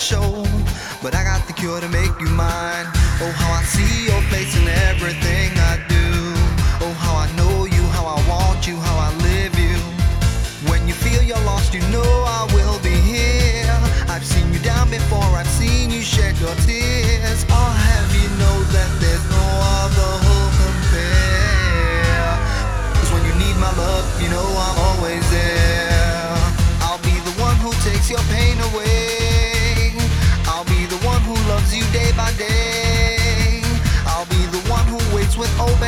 show, but I got the cure to make you mine. Oh, how I see you.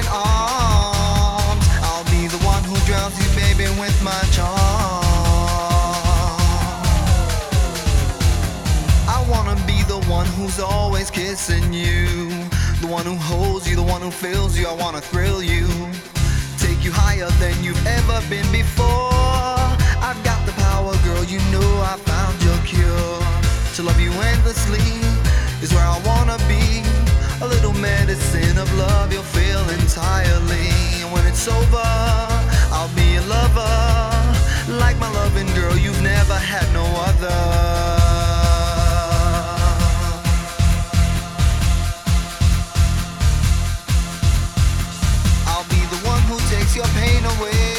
open arms. I'll be the one who drowns you, baby, with my charm. I wanna be the one who's always kissing you. The one who holds you, the one who fills you. I wanna thrill you. Take you higher than you've ever been before. I've got the power, girl, you know I found your cure. To love you endlessly is where I wanna be. A little medicine of love you'll feel entirely. And when it's over, I'll be your lover. Like my loving girl, you've never had no other. I'll be the one who takes your pain away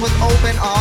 with open arms.